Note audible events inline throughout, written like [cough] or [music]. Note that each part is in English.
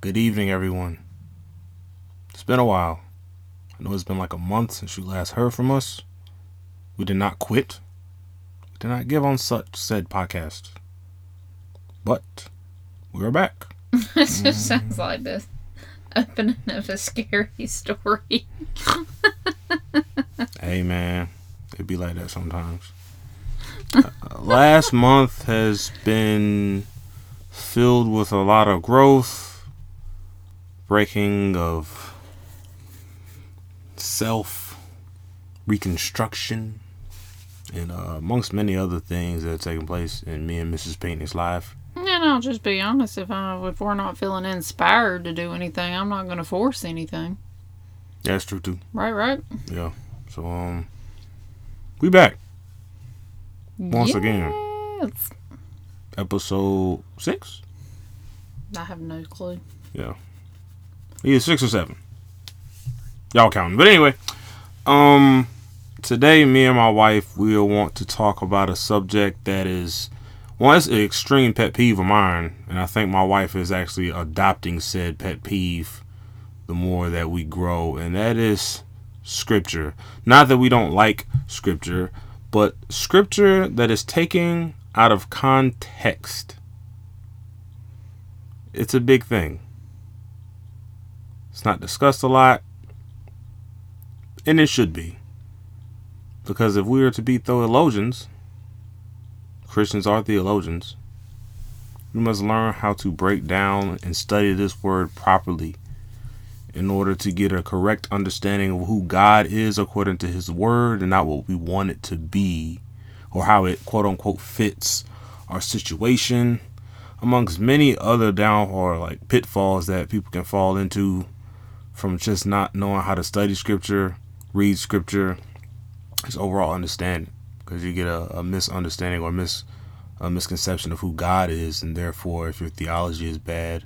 Good evening, everyone. It's been a while. I know it's been like a month since you last heard from us. We did not quit. We did not give on such said podcast. But we're back. [laughs] This just sounds like the opening of a scary story. [laughs] Hey, man. It'd be like that sometimes. Uh, last month has been filled with a lot of growth, breaking of self, reconstruction, and uh, amongst many other things that have taken place in me and Mrs. Painting's life. And I'll just be honest, if I if we're not feeling inspired to do anything, I'm not gonna force anything. That's true too. Right, right. Yeah. So um, we back Once again. Episode six. I have no clue. Yeah. Either six or seven. Y'all counting. But anyway, um today me and my wife will want to talk about a subject that is well, it's an extreme pet peeve of mine, and I think my wife is actually adopting said pet peeve the more that we grow, and that is scripture. Not that we don't like scripture, but scripture that is taken out of context. It's a big thing. It's not discussed a lot. And it should be. Because if we are to be theologians, Christians are theologians, we must learn how to break down and study this word properly in order to get a correct understanding of who God is according to his word and not what we want it to be or how it quote unquote fits our situation amongst many other down or like pitfalls that people can fall into from just not knowing how to study scripture, read scripture, just overall understanding. Because you get a, a misunderstanding or mis a misconception of who God is, and therefore, if your theology is bad,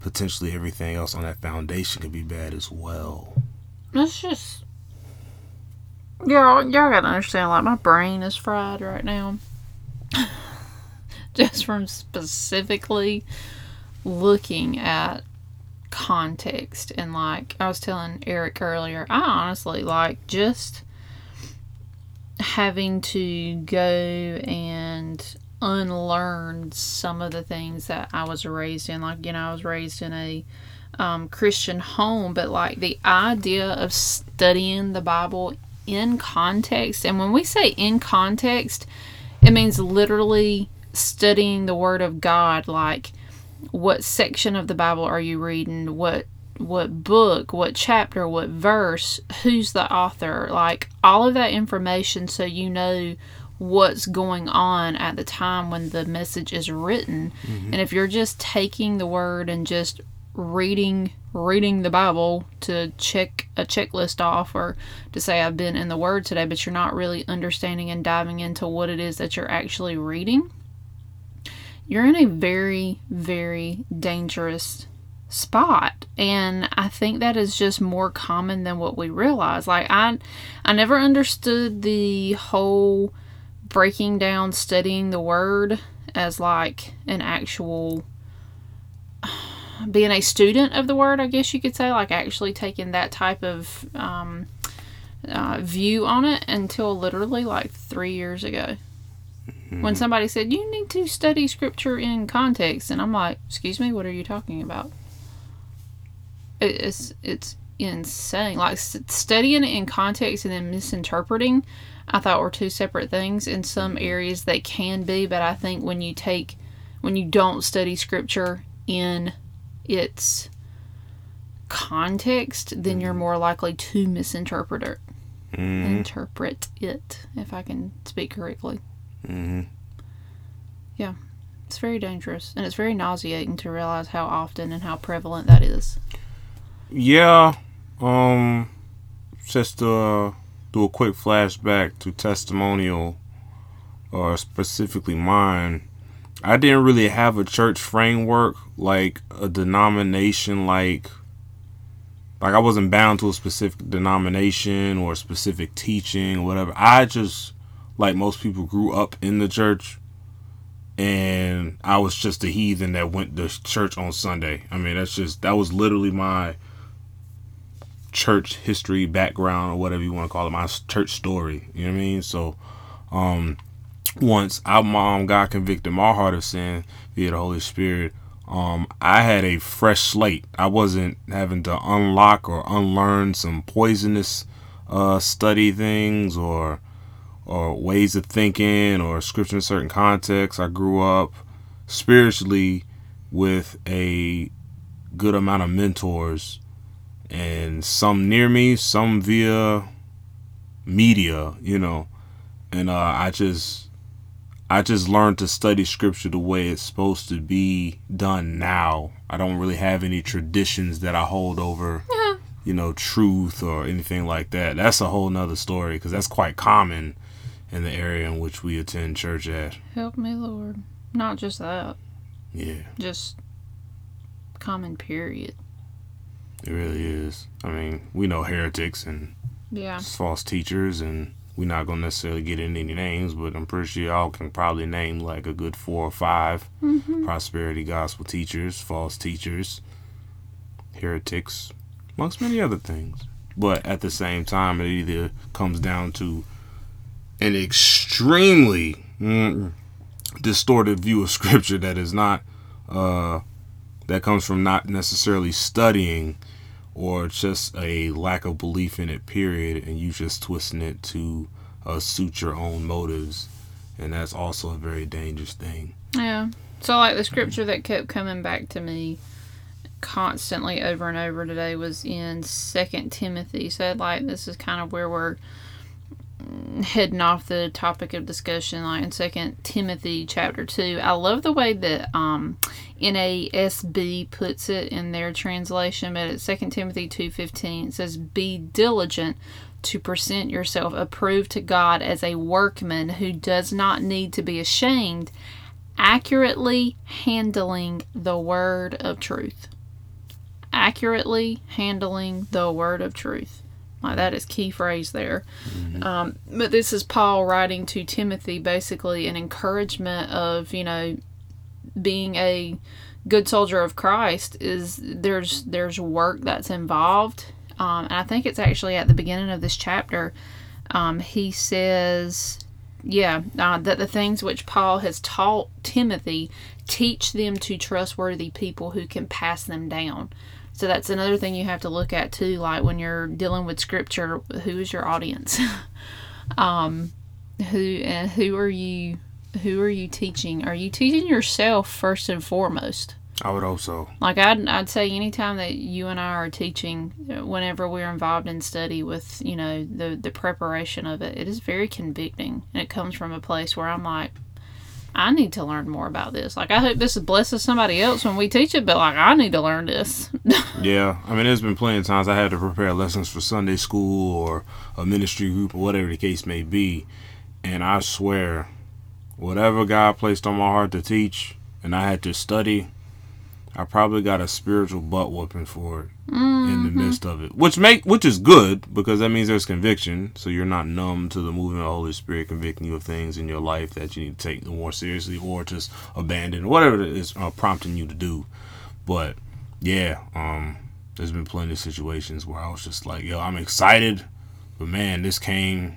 potentially everything else on that foundation could be bad as well. It's just y'all y'all gotta understand like my brain is fried right now. [laughs] just from specifically looking at context and like I was telling Eric earlier, I honestly like just having to go and unlearn some of the things that I was raised in. Like, you know, I was raised in a um, Christian home, but like the idea of studying the Bible in context, and when we say in context, it means literally studying the Word of God. Like, what section of the Bible are you reading? What what book, what chapter, what verse, who's the author, like all of that information so you know what's going on at the time when the message is written. Mm-hmm. And if you're just taking the word and just reading reading the Bible to check a checklist off or to say I've been in the word today, but you're not really understanding and diving into what it is that you're actually reading, you're in a very, very dangerous spot. And i think that is just more common than what we realize. Like i i never understood the whole breaking down studying the word as like an actual being a student of the word i guess you could say like actually taking that type of um, uh, view on it until literally like three years ago when mm-hmm. somebody said you need to study scripture in context and i'm like excuse me what are you talking about it's it's insane. Like studying it in context and then misinterpreting, I thought were two separate things. In some mm-hmm. areas they can be, but I think when you take when you don't study scripture in its context, then you're mm-hmm. more likely to misinterpret it. Mm-hmm. Interpret it, if I can speak correctly. Mm-hmm. Yeah, it's very dangerous, and it's very nauseating to realize how often and how prevalent that is. Yeah. Um just to uh, do a quick flashback to testimonial or specifically mine. I didn't really have a church framework like a denomination like like I wasn't bound to a specific denomination or a specific teaching or whatever. I just like most people grew up in the church and I was just a heathen that went to church on Sunday. I mean, that's just that was literally my church history background or whatever you want to call it, my church story. You know what I mean? So, um, once I mom got convicted my heart of sin via the Holy Spirit, um, I had a fresh slate. I wasn't having to unlock or unlearn some poisonous uh, study things or or ways of thinking or scripture in certain contexts. I grew up spiritually with a good amount of mentors and some near me, some via media, you know. And uh, I just I just learned to study scripture the way it's supposed to be done now. I don't really have any traditions that I hold over, you know, truth or anything like that. That's a whole nother story because that's quite common in the area in which we attend church at. Help me, Lord. Not just that, Yeah, just common period. it really is. I mean, we know heretics and Yeah. false teachers, and we're not gonna necessarily get into any names, but I'm pretty sure y'all can probably name like a good four or 5 mm-hmm. prosperity gospel teachers, false teachers, heretics, amongst many other things. But at the same time, it either comes down to an extremely mm, distorted view of scripture that is not uh, that comes from not necessarily studying or just a lack of belief in it period and you just twisting it to uh, suit your own motives and that's also a very dangerous thing Yeah. So like the scripture that kept coming back to me constantly over and over today was in Second Timothy. So like this is kind of where we're heading off the topic of discussion like in Second Timothy chapter 2. I love the way that um NASB puts it in their translation, but it's Second Timothy 2:15 it says be diligent to present yourself approved to God as a workman who does not need to be ashamed accurately handling the word of truth. Accurately handling the word of truth. Like that is key phrase there. Um, but this is Paul writing to Timothy, basically an encouragement of you know being a good soldier of Christ. Is there's there's work that's involved, um, and I think it's actually at the beginning of this chapter. Um, he says yeah, uh, that the things which Paul has taught Timothy teach them to trustworthy people who can pass them down. So that's another thing you have to look at too. Like when you're dealing with scripture, who is your audience? [laughs] um, who and who are you? Who are you teaching? Are you teaching yourself first and foremost? i would also Like I'd, I'd say anytime that you and I are teaching, whenever we're involved in study with, you know, the, the preparation of it, it is very convicting. And it comes from a place where I'm like, I need to learn more about this. Like I hope this blesses somebody else when we teach it, but like I need to learn this. [laughs] yeah i mean there's been plenty of times i had to prepare lessons for sunday school or a ministry group or whatever the case may be and i swear whatever god placed on my heart to teach and i had to study i probably got a spiritual butt whooping for it in the midst of it. Which make which is good because that means there's conviction. So you're not numb to the movement of the holy spirit convicting you of things in your life that you need to take more seriously or just abandon whatever it is uh, prompting you to do. But yeah um there's been plenty of situations where i was just like yo i'm excited but man this came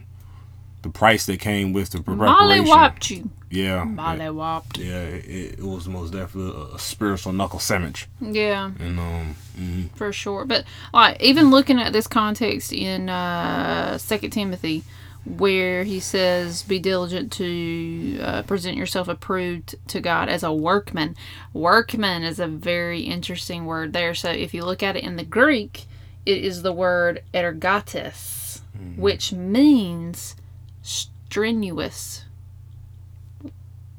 the price that came with the Molly preparation whopped you. yeah Molly whopped. yeah it, it was most definitely a, a spiritual knuckle sandwich Yeah. and um mhm. for sure. But like even looking at this context in uh Second Timothy, where he says, "Be diligent to uh, present yourself approved to God as a workman." Workman is a very interesting word there. So if you look at it in the Greek, it is the word ergates, which means strenuous.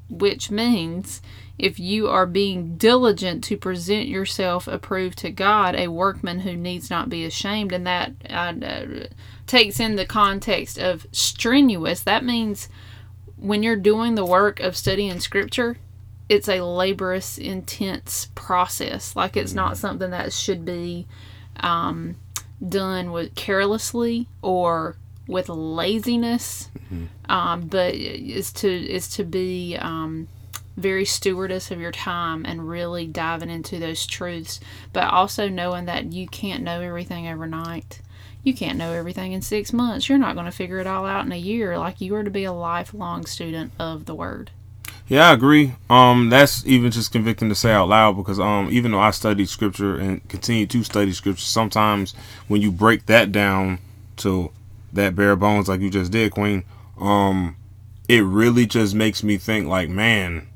Which means if you are being diligent to present yourself approved to God, a workman who needs not be ashamed, and that uh, takes in the context of strenuous, that means when you're doing the work of studying Scripture, it's a laborious, intense process. Like it's not something that should be um, done with carelessly or with laziness, um, but is to is to be um, very stewardess of your time and really diving into those truths, but also knowing that you can't know everything overnight. You can't know everything in six months. You're not going to figure it all out in a year. Like you are to be a lifelong student of the Word. Yeah, I agree. Um, that's even just convicting to say out loud because um, even though I studied scripture and continue to study scripture, sometimes when you break that down to that bare bones, like you just did, Queen, um, it really just makes me think like, man,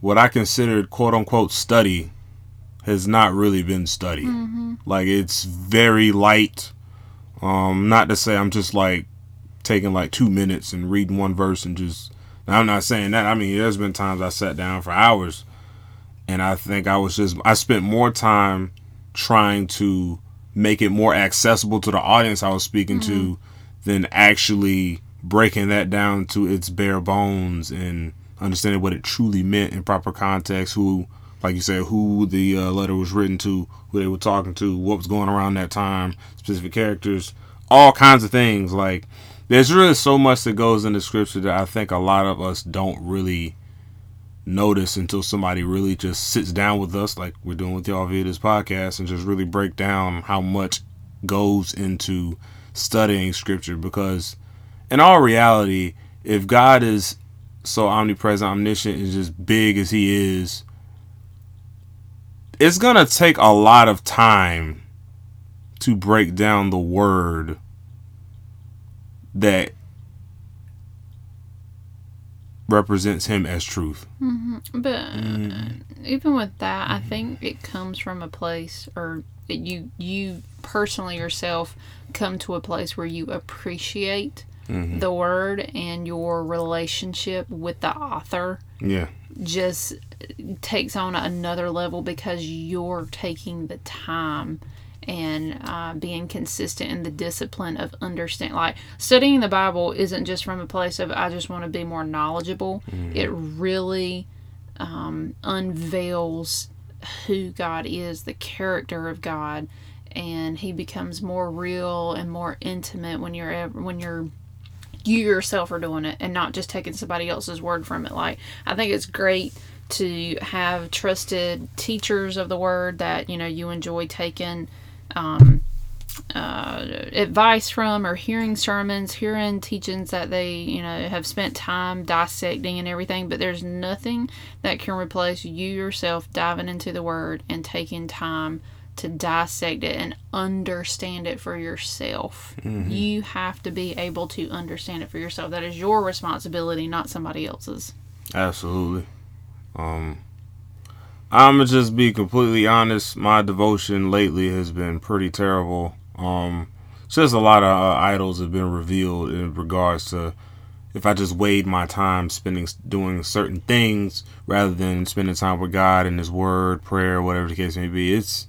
what I considered quote unquote study has not really been study. Mm-hmm. Like it's very light. Um, not to say I'm just like taking like two minutes and reading one verse and just I'm not saying that. I mean, there's been times I sat down for hours, and I think I was just I spent more time trying to make it more accessible to the audience I was speaking mm-hmm. to than actually breaking that down to its bare bones and understanding what it truly meant in proper context. Who, like you said, who the uh, letter was written to, who they were talking to, what was going around that time, specific characters, all kinds of things like there's really so much that goes into scripture that I think a lot of us don't really notice until somebody really just sits down with us, like we're doing with y'all via this podcast, and just really break down how much goes into studying scripture. Because in all reality, if God is so omnipresent, omniscient, and just big as He is, it's gonna take a lot of time to break down the word that represents him as truth. Mm-hmm. But mm. even with that, I think it comes from a place, or you you personally yourself come to a place where you appreciate mm-hmm. the word and your relationship with the author. Yeah. Just takes on another level because you're taking the time and uh, being consistent in the discipline of understand like studying the bible isn't just from a place of i just want to be more knowledgeable mm-hmm. it really um, unveils who god is the character of god and he becomes more real and more intimate when you're ever, when you're you yourself are doing it and not just taking somebody else's word from it. Like i think it's great to have trusted teachers of the word that you know you enjoy taking um, uh, advice from or hearing sermons, hearing teachings that they, you know, have spent time dissecting and everything, but there's nothing that can replace you yourself diving into the Word and taking time to dissect it and understand it for yourself. Mm-hmm. You have to be able to understand it for yourself. That is your responsibility, not somebody else's. Absolutely. Um, I'm gonna just be completely honest. My devotion lately has been pretty terrible. Um, just a lot of uh, idols have been revealed in regards to if I just weighed my time spending doing certain things rather than spending time with God and His Word, prayer, whatever the case may be. It's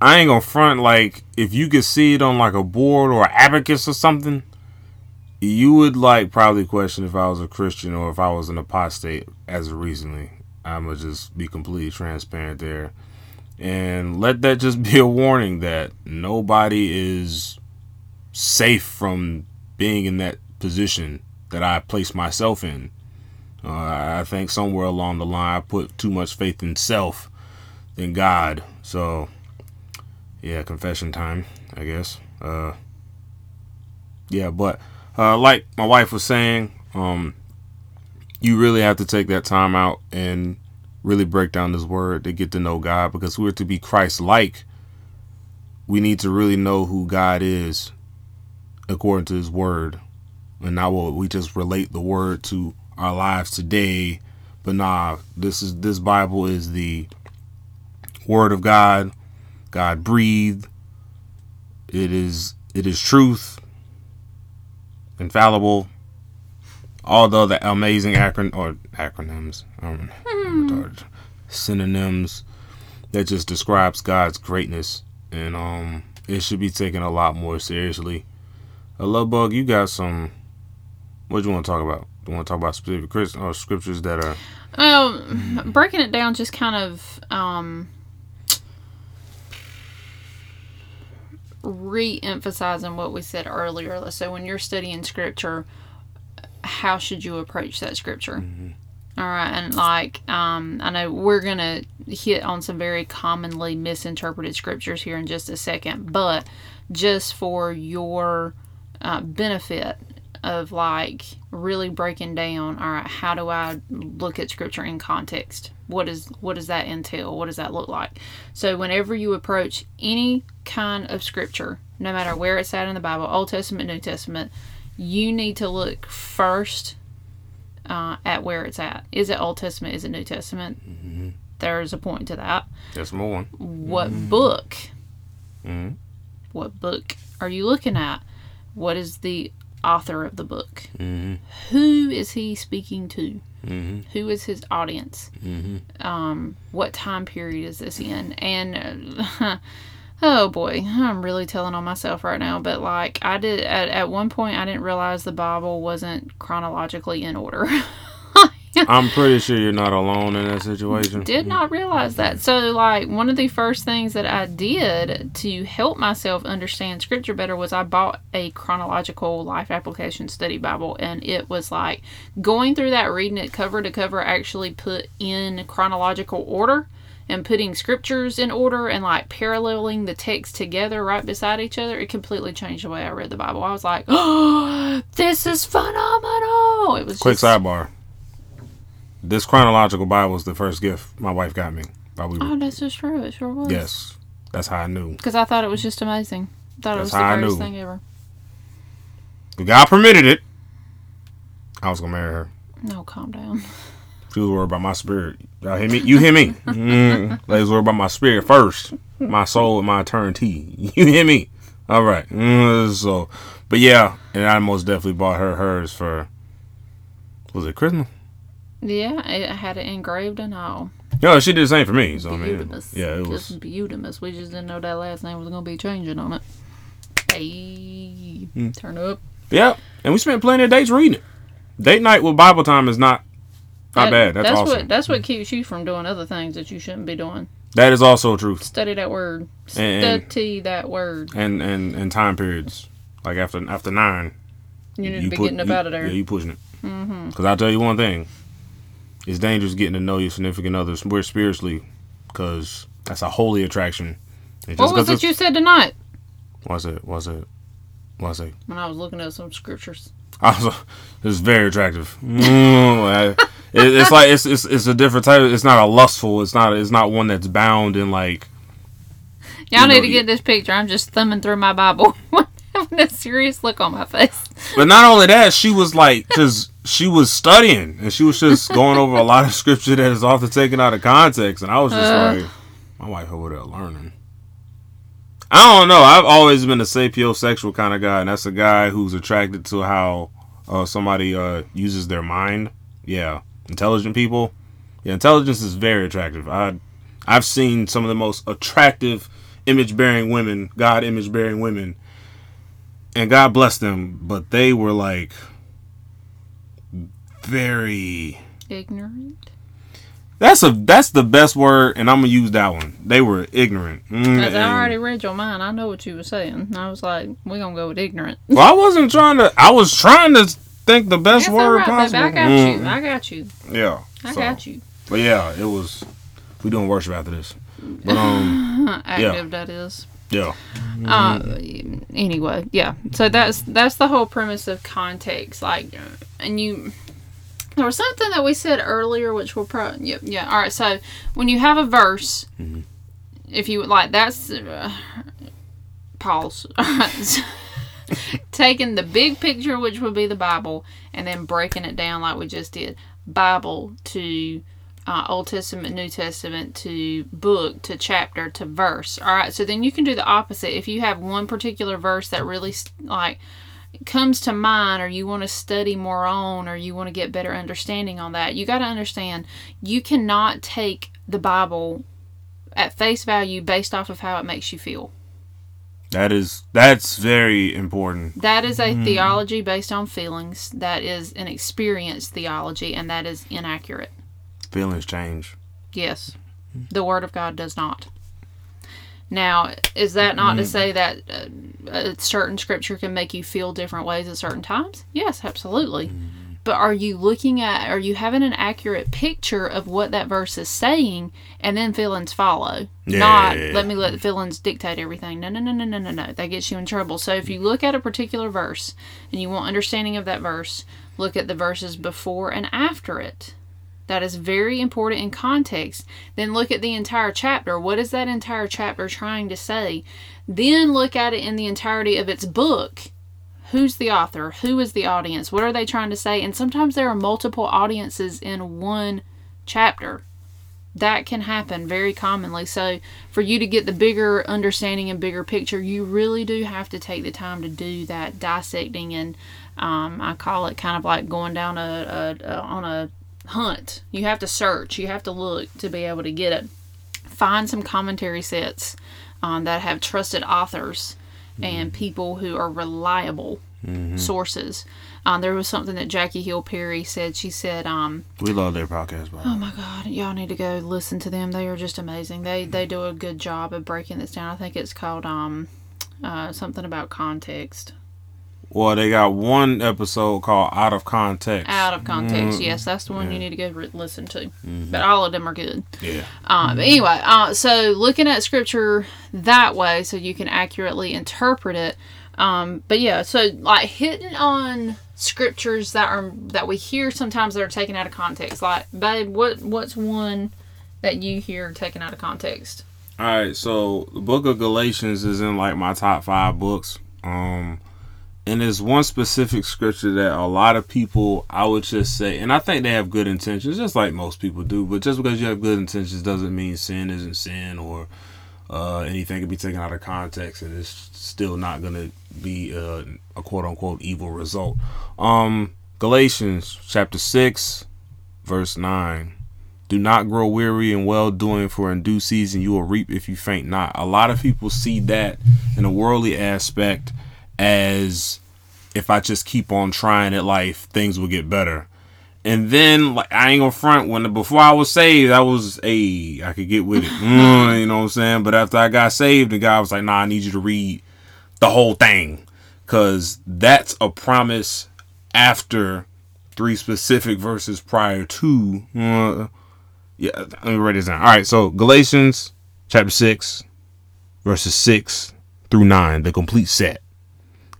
I ain't gonna front like if you could see it on like a board or abacus or something, you would like probably question if I was a Christian or if I was an apostate as recently. I'm gonna just be completely transparent there, and let that just be a warning that nobody is safe from being in that position that I placed myself in. Uh, I think somewhere along the line I put too much faith in self than God. So, yeah, confession time, I guess. Uh, yeah, but uh, like my wife was saying, um, you really have to take that time out and really break down this word to get to know God because we're to be Christ like. We need to really know who God is according to his word. And what we just relate the word to our lives today. But nah, this is this Bible is the word of God. God breathed. It is it is truth. Infallible all the other amazing acron or acronyms, um, hmm. synonyms that just describes God's greatness, and um, it should be taken a lot more seriously. A love bug, you got some. What do you want to talk about? Do you want to talk about specific Chris, or scriptures that are? Um, breaking it down, just kind of um, re-emphasizing what we said earlier. So when you're studying scripture how should you approach that scripture? Mm-hmm. All right, and like um, I know we're gonna hit on some very commonly misinterpreted scriptures here in just a second, but just for your uh, benefit of like really breaking down, all right, how do I look at scripture in context? What is what does that entail? What does that look like? So whenever you approach any kind of scripture, no matter where it's at in the Bible, Old Testament, New Testament, you need to look first uh, at where it's at. Is it Old Testament? Is it New Testament? Mm-hmm. There's a point to that. That's more. What book? Mhm. What book are you looking at? What is the author of the book? Mm-hmm. Who is he speaking to? Mm-hmm. Who is his audience? Mm-hmm. Um, what time period is this in? And uh, [laughs] oh boy, I'm really telling on myself right now. But like I did at, at one point, I didn't realize the Bible wasn't chronologically in order. [laughs] I'm pretty sure you're not alone in that situation. did not realize that. So, like, one of the first things that I did to help myself understand scripture better was I bought a chronological life application study Bible. And it was like going through that, reading it cover to cover, actually put in chronological order and putting scriptures in order and like paralleling the text together right beside each other. It completely changed the way I read the Bible. I was like, oh, [gasps] this is phenomenal. It was Quick just, sidebar. This chronological Bible was the first gift my wife got me. While we oh, were, Oh, that's just true. It sure was. yes, that's how I knew. Because I thought it was just amazing. Thought it was the greatest thing ever. If God permitted it, I was gonna marry her. No, calm down. [laughs] She was worried about my spirit. Y'all hear me? You hear me? [laughs] Mm, ladies worried about my spirit first, my soul and my eternity. [laughs] You hear me? All right. Mm, so, but yeah, and I most definitely bought her hers for. Was it Christmas? Yeah, it had it engraved and all. No, she did the same for me. So I mean, Beautimus. yeah, it was Just beautimus. We just didn't know that last name was going to be changing on it. Hey, Hmm. turn up. Yeah, and we spent plenty of days reading it. Date night with Bible time is not not That- bad. That's, awesome. what that's what keeps you from doing other things that you shouldn't be doing. that is also true. Study that word. And- and- Study that word. And and and time periods like after after nine. You need to be put- getting up you- out of there. Yeah, you pushing it. Mm-hmm. Because I'll tell you one thing. It's dangerous getting to know your significant others. We're spiritually, because that's a holy attraction. Just what was it you said tonight? Was it? Was it? Was it? When I was looking at some scriptures. I was, [laughs] it's very attractive. Mm, [laughs] I- it, it's like it's, it's it's a different type. Of, it's not a lustful. It's not it's not one that's bound in like. Y'all You know, need to get this picture. I'm just thumbing through my Bible, [laughs] having a serious look on my face. But not only that, she was like, because she was studying and she was just going over a lot of scripture that is often taken out of context, and I was just Uh. like, my wife over there learning. I don't know. I've always been a sapiosexual kind of guy, and that's a guy who's attracted to how uh, somebody uh, uses their mind. Yeah, intelligent people. Yeah, intelligence is very attractive. I, I've seen some of the most attractive image-bearing women, God image-bearing women, and God bless them, but they were like very. Ignorant. That's a that's the best word, and I'm gonna use that one. They were ignorant. Mm, As I already read your mind, I know what you were saying. I was like, we're gonna go with ignorant. Well, I wasn't trying to. I was trying to think the best That's word alright, baby. possible. I got Mm, you. I got you. Yeah, I so- got you. But yeah, it was. We doing worship after this. But um, [laughs] Active that is. yeah. Uh, anyway, yeah. So that's that's the whole premise of context. Like, and you. There was something that we said earlier, which we'll probably yeah, yeah. All right. So when you have a verse, if you like, that's uh, pause. [laughs] [laughs] [laughs] Taking the big picture, which would be the Bible, and then breaking it down like we just did. Bible to uh, Old Testament, New Testament to book to chapter to verse. All right, so then you can do the opposite. If you have one particular verse that really like comes to mind, or you want to study more on, or you want to get better understanding on that, you got to understand you cannot take the Bible at face value based off of how it makes you feel. That is that's very important. That is a hmm. theology based on feelings. That is an experience theology, and that is inaccurate. Feelings change. Yes, hmm. the Word of God does not. Now, is that not to hmm. say that uh, a certain scripture can make you feel different ways at certain times? Yes, absolutely. But are you looking at are you having an accurate picture of what that verse is saying and then feelings follow not Yeah. let me let the feelings dictate everything no no no no no no no that gets you in trouble so if you look at a particular verse and you want understanding of that verse look at the verses before and after it that is very important in context. Then look at the entire chapter. What is that entire chapter trying to say? Then look at it in the entirety of its book. Who's the author? Who is the audience? What are they trying to say? And sometimes there are multiple audiences in one chapter. That can happen very commonly. So, for you to get the bigger understanding and bigger picture, you really do have to take the time to do that dissecting and um, I call it kind of like going down a, a, a on a hunt. You have to search, you have to look to be able to get it. Find some commentary sets um, that have trusted authors and people who are reliable sources. Um, there was something that Jackie Hill Perry said. She said, um, We love their podcast, by "Oh my God, y'all need to go listen to them. They are just amazing. They they do a good job of breaking this down. I think it's called um, uh, something about context. Well, they got one episode called Out of Context. Out of context, Mm, yes, that's the one you need to go re- listen to. Mm-hmm. But all of them are good. Yeah. But anyway, uh, so looking at scripture that way, so you can accurately interpret it. Um, but yeah, so like hitting on scriptures that are that we hear sometimes that are taken out of context. Like, babe, what what's one that you hear taken out of context? All right, so the book of Galatians is in like my top five books. Um, and there's one specific scripture that a lot of people, I would just say, and I think they have good intentions, just like most people do. But just because you have good intentions doesn't mean sin isn't sin or uh, anything can be taken out of context and it's still not going to be a quote unquote evil result. Um, Galatians chapter 6, verse 9. Do not grow weary in well doing, for in due season you will reap if you faint not. A lot of people see that in a worldly aspect as if I just keep on trying at life, things will get better. And then, like, I ain't gonna front when before I was saved, I was a I could get with it, [laughs] Mm, you know what I'm saying. But after I got saved, the guy was like, "Nah, I need you to read the whole thing, cause that's a promise after three specific verses prior to." Uh, yeah, let me write this down. All right, so Galatians chapter 6, verses 6 through 9, the complete set.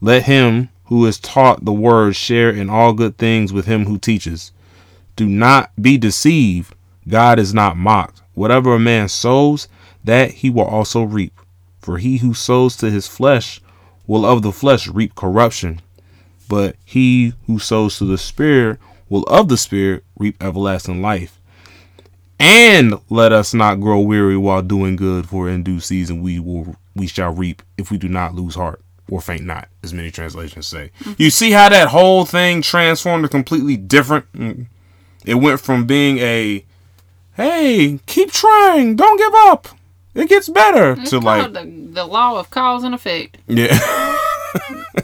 Let him who is taught the word share in all good things with him who teaches. Do not be deceived. God is not mocked. Whatever a man sows, that he will also reap. For he who sows to his flesh will of the flesh reap corruption. But he who sows to the Spirit will of the Spirit reap everlasting life. And let us not grow weary while doing good, for in due season we will we shall reap if we do not lose heart or faint not, as many translations say. You see how that whole thing transformed to completely different. Mm. It went from being a hey, keep trying, don't give up, it gets better, It's to like the, the law of cause and effect. yeah, [laughs]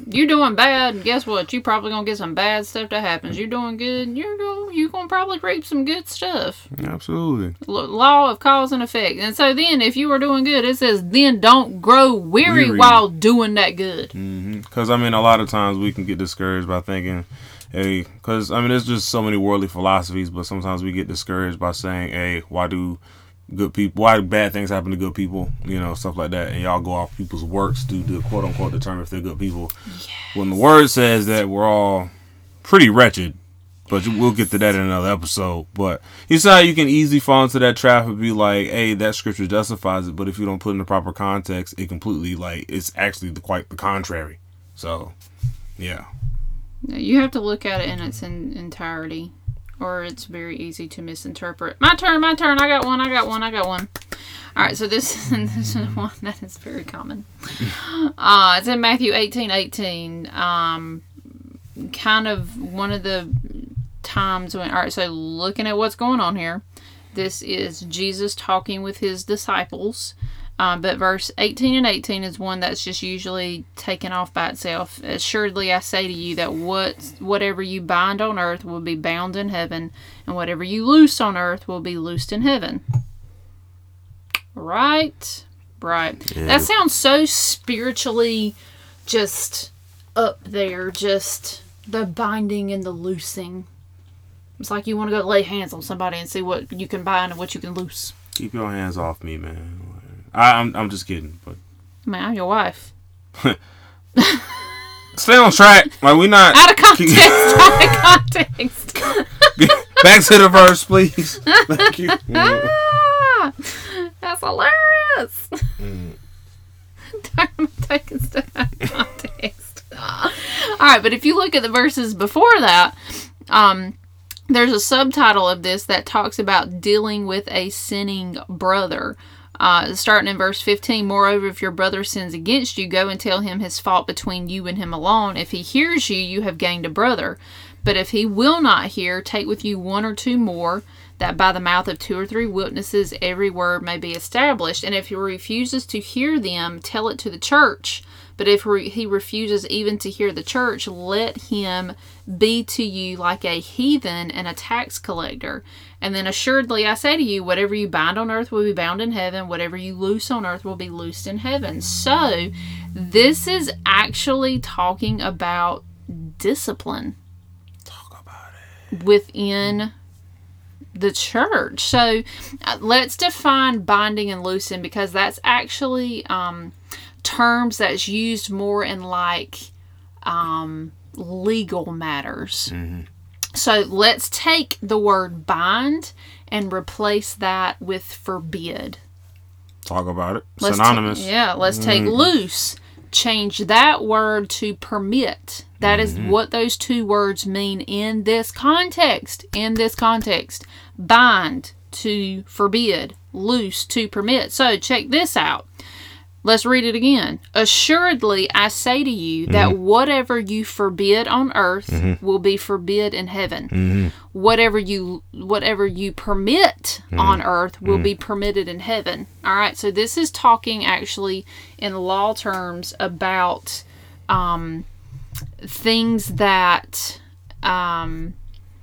You're doing bad, and guess what? You probably gonna get some bad stuff that happens. You're doing good, you're going you gonna probably reap some good stuff. absolutely. L- law of cause and effect. And so then, if you are doing good, it says then don't grow weary, Weary. while doing that good. Mm-hmm. Because I mean, a lot of times we can get discouraged by thinking, hey, because I mean, there's just so many worldly philosophies, but sometimes we get discouraged by saying, hey, why do good people, why bad things happen to good people, you know, stuff like that, and y'all go off people's works to do quote unquote determine if they're good people. When the word says that we're all pretty wretched. But we'll get to that in another episode. But you see how you can easily fall into that trap and be like, "Hey, that scripture justifies it," but if you don't put it in the proper context, it completely like it's actually the quite the contrary. So, yeah, You have to look at it in its in- entirety, or it's very easy to misinterpret. My turn, my turn. I got one. I got one. I got one. All right, so this [laughs] this is one that is very common. Uh, it's in Matthew eighteen eighteen. Um, kind of one of the times when. All right, so looking at what's going on here, this is Jesus talking with his disciples. Um, but verse 18 and 18 is one that's just usually taken off by itself. Assuredly, I say to you that what whatever you bind on earth will be bound in heaven, and whatever you loose on earth will be loosed in heaven. Right? Right. That sounds so spiritually just up there, just the binding and the loosing. It's like you want to go lay hands on somebody and see what you can bind and what you can loose. Keep your hands off me, man. I, I'm I'm just kidding, but Man, I'm your wife. [laughs] stay on track. Like we're not Out of [laughs] context. out of context. [laughs] back to the verse, please. Thank you. Ah, that's hilarious. Mm. I'm taking stuff out of context. All right, but if you look at the verses before that, um, there's a subtitle of this that talks about dealing with a sinning brother. Uh, starting in verse 15, moreover, if your brother sins against you, go and tell him his fault between you and him alone. If he hears you, you have gained a brother. But if he will not hear, take with you one or two more, that by the mouth of two or three witnesses every word may be established. And if he refuses to hear them, tell it to the church. But if re- he refuses even to hear the church, let him be to you like a heathen and a tax collector. And then assuredly I say to you, whatever you bind on earth will be bound in heaven, whatever you loose on earth will be loosed in heaven. So this is actually talking about discipline Talk about it. within the church. So uh, let's define binding and loosing because that's actually um, terms that's used more in like um, legal matters. So let's take the word bind and replace that with forbid. Talk about it. Let's ta- Synonymous. yeah, let's take loose. Change that word to permit. That is what those two words mean in this context. In this context, bind to forbid, loose to permit. So check this out. Let's read it again. Assuredly, I say to you that mm-hmm. whatever you forbid on earth mm-hmm. will be forbid in heaven. Mm-hmm. Whatever you whatever you permit on earth will be permitted in heaven. All right. So this is talking actually in law terms about um, things that um,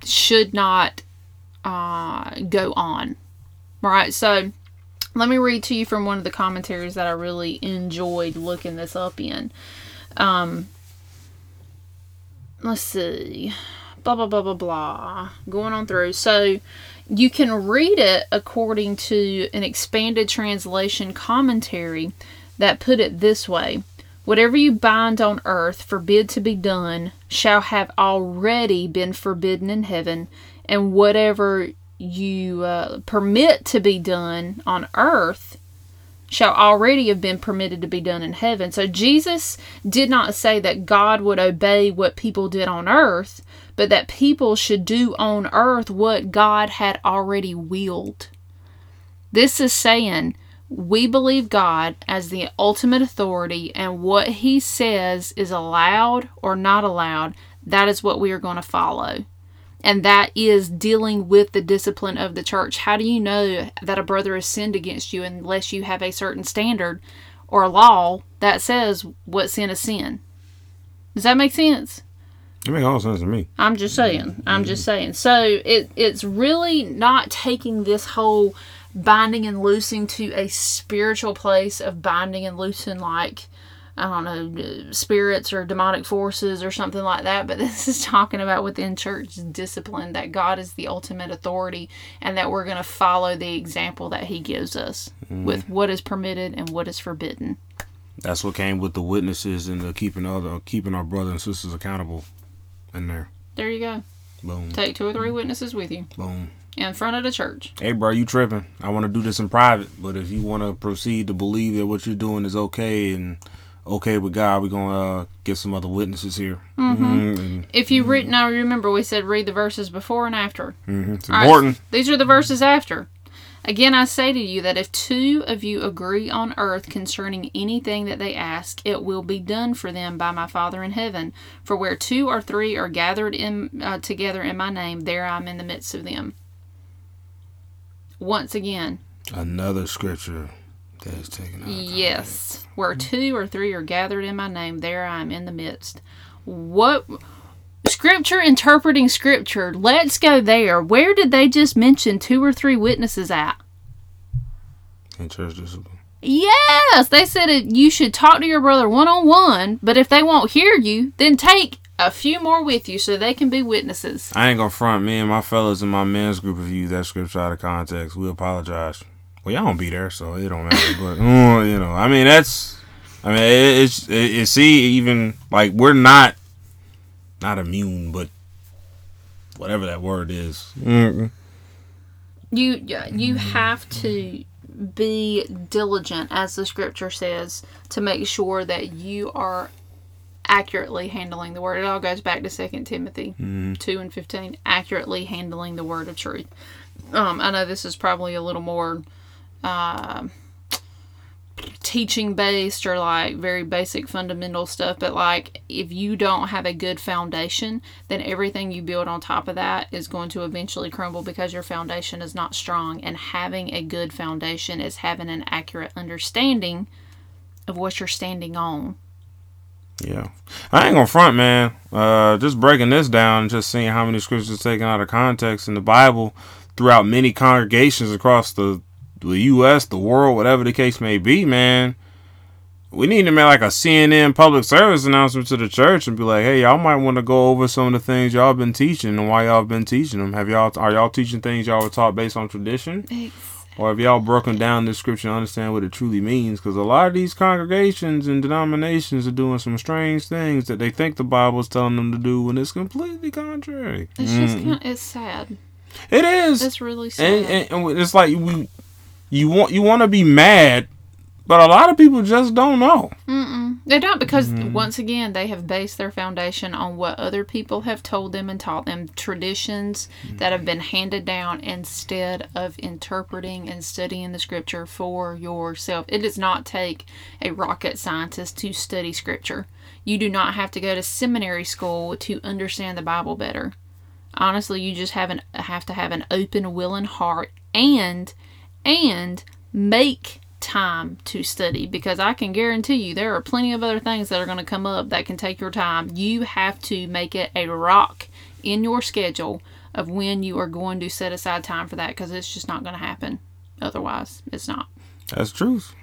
should not uh, go on. Right. So let me read to you from one of the commentaries that I really enjoyed looking this up in. Um, let's see. Blah, blah, blah, blah, blah. Going on through. So you can read it according to an expanded translation commentary that put it this way Whatever you bind on earth, forbid to be done, shall have already been forbidden in heaven, and whatever you uh, permit to be done on earth shall already have been permitted to be done in heaven. So Jesus did not say that God would obey what people did on earth, but that people should do on earth what God had already willed. This is saying we believe God as the ultimate authority, and what He says is allowed or not allowed, that is what we are going to follow and that is dealing with the discipline of the church. How do you know that a brother has sinned against you unless you have a certain standard or a law that says what sin is sin? Does that make sense? It makes all sense to me. I'm just saying. I'm just saying. So it it's really not taking this whole binding and loosing to a spiritual place of binding and loosing like I don't know, spirits or demonic forces or something like that. But [laughs] this is talking about within church discipline that God is the ultimate authority and that we're going to follow the example that He gives us mm-hmm. with what is permitted and what is forbidden. That's what came with the witnesses and the keeping other keeping our brothers and sisters accountable in there. There you go. Boom. Take two or three witnesses with you Boom. in front of the church. Hey bro, you tripping. I wanna do this in private, but if you wanna proceed to believe that what you're doing is okay and okay with God, we're gonna uh, get some other witnesses here. Mm-hmm. If you read, now remember we said read the verses before and after. hmm It's All right, important. these are the verses after. Again, I say to you that if two of you agree on earth concerning anything that they ask, it will be done for them by my Father in heaven. For where two or three are gathered in uh, together in my name, there I am in the midst of them. Once again, Another scripture that is taken out. of yes, where hmm. two or three are gathered in my name, there I am in the midst. What scripture interpreting scripture? Let's go there. Where did they just mention two or three witnesses at? in church discipline. Yes, they said it, you should talk to your brother one on one, but if they won't hear you, then take a few more with you so they can be witnesses. I ain't gonna front me and my fellas in my men's group if you that scripture out of context. We apologize. Well, y'all don't be there, so it don't matter. but uh, [laughs] you know, I mean, that's. I mean, it, it's it, it, see even like we're not not immune, but whatever that word is. Mm-mm. You you have to be diligent, as the scripture says, to make sure that you are accurately handling the word. It all goes back to Second Timothy Mm-hmm. two and fifteen. Accurately handling the word of truth. Um, I know this is probably a little more uh, teaching based or like very basic fundamental stuff, but like if you don't have a good foundation, then everything you build on top of that is going to eventually crumble because your foundation is not strong. And having a good foundation is having an accurate understanding of what you're standing on. Yeah, I ain't gonna front, man. Uh, just breaking this down, just seeing how many scriptures taken out of context in the Bible throughout many congregations across the the U.S., the world, whatever the case may be, man. We need to make like a CNN public service announcement to the church and be like, "Hey, y'all might want to go over some of the things y'all been teaching and why y'all been teaching them. Have y'all are y'all teaching things y'all were taught based on tradition, or have y'all broken down the scripture and understand what it truly means? Because a lot of these congregations and denominations are doing some strange things that they think the Bible is telling them to do when it's completely contrary. It's just kind it's sad. It is. It's really sad. and, and, and it's like we you want you want to be mad but a lot of people just don't know Mm-mm. They don't because mm-hmm. once again they have based their foundation on what other people have told them and taught them traditions mm-hmm. that have been handed down instead of interpreting and studying the scripture for yourself. It does not take a rocket scientist to study scripture. You do not have to go to seminary school to understand the Bible better. Honestly, you just have an have to have an open, willing heart and and make time to study because I can guarantee you there are plenty of other things that are going to come up that can take your time. You have to make it a rock in your schedule of when you are going to set aside time for that because it's just not going to happen. Otherwise, it's not. that's truth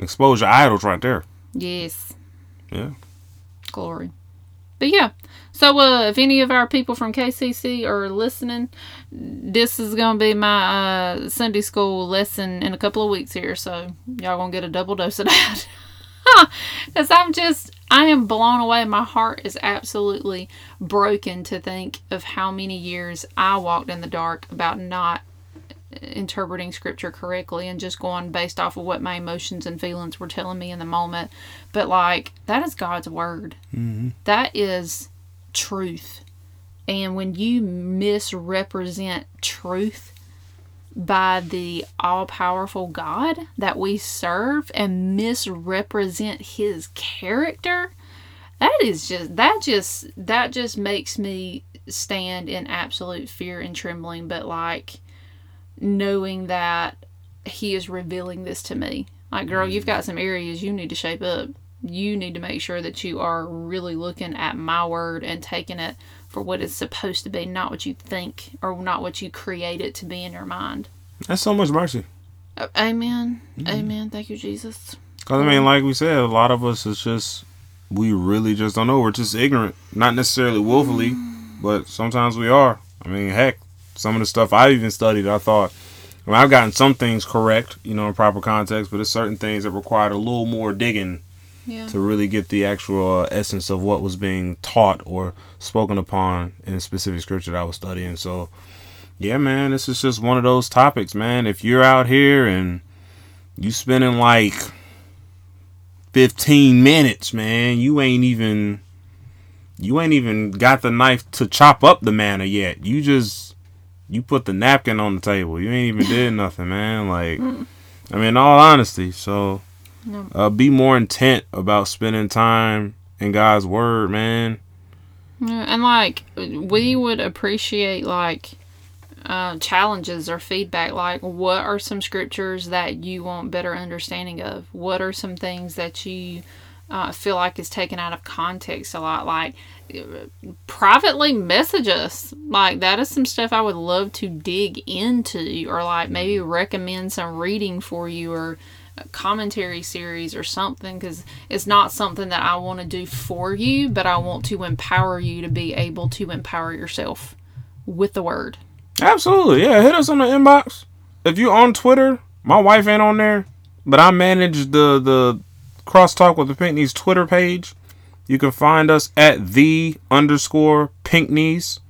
expose your idols right there Yes, yeah glory. But yeah, so uh, if any of our people from KCC are listening, this is gonna be my uh, Sunday school lesson in a couple of weeks here. So y'all gonna get a double dose of that. [laughs] Because I'm just, I am blown away. My heart is absolutely broken to think of how many years I walked in the dark about not interpreting scripture correctly and just going based off of what my emotions and feelings were telling me in the moment. But like, that is God's word. That is truth. And when you misrepresent truth by the all powerful God that we serve and misrepresent his character, that is just that just that just makes me stand in absolute fear and trembling, but like knowing that he is revealing this to me. Like, girl, you've mm. got some areas you need to shape up. You need to make sure that you are really looking at my word and taking it for what it's supposed to be, not what you think or not what you create it to be in your mind. that's so much mercy Uh, Amen. Amen. Thank you, Jesus. because i mean like we said a lot of us is just we really just don't know we're just ignorant not necessarily willfully but sometimes we are i mean heck some of the stuff i even studied i thought I mean, I've gotten some things correct, you know, in proper context, but there's certain things that required a little more digging Yeah. to really get the actual uh, essence of what was being taught or spoken upon in a specific scripture that I was studying. So, yeah, man, this is just one of those topics, man. If you're out here and you spending like 15 minutes, man, you ain't even you ain't even got the knife to chop up the manna yet. You just you put the napkin on the table. You ain't even did [laughs] nothing, man. Like I mean, all honesty, so uh, be more intent about spending time in God's word, man. Yeah, and like we would appreciate like uh, challenges or feedback. Like, what are some scriptures that you want better understanding of? What are some things that you uh, feel like is taken out of context a lot? Like, privately message us. Like, that is some stuff I would love to dig into, or like maybe recommend some reading for you, or commentary series or something because it's not something that I want to do for you, but I want to empower you to be able to empower yourself with the word. Absolutely. Yeah, hit us on the inbox. If you're on Twitter, my wife ain't on there, but I manage the the crosstalk with the Pinkneys Twitter page. You can find us at the underscore Pinkneys.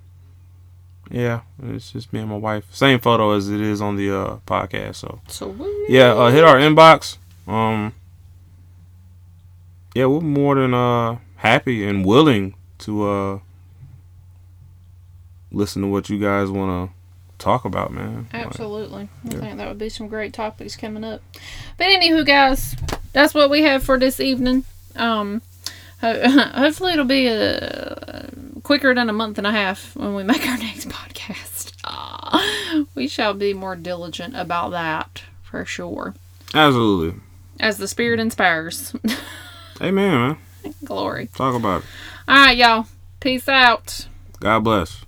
Yeah, it's just me and my wife. Same photo as it is on the uh, podcast. So So yeah, uh, hit our inbox. Um, yeah, we're more than uh happy and willing to uh listen to what you guys want to talk about, man. Like, Absolutely. I think that would be some great topics coming up. But anywho, guys, that's what we have for this evening. Um, ho- [laughs] hopefully it'll be uh quicker than a month and a half when we [laughs] make our next podcast. Ah, we shall be more diligent about that for sure. absolutely. As the spirit inspires. [laughs] Amen, man. Glory. Talk about it. All right, y'all. Peace out. God bless.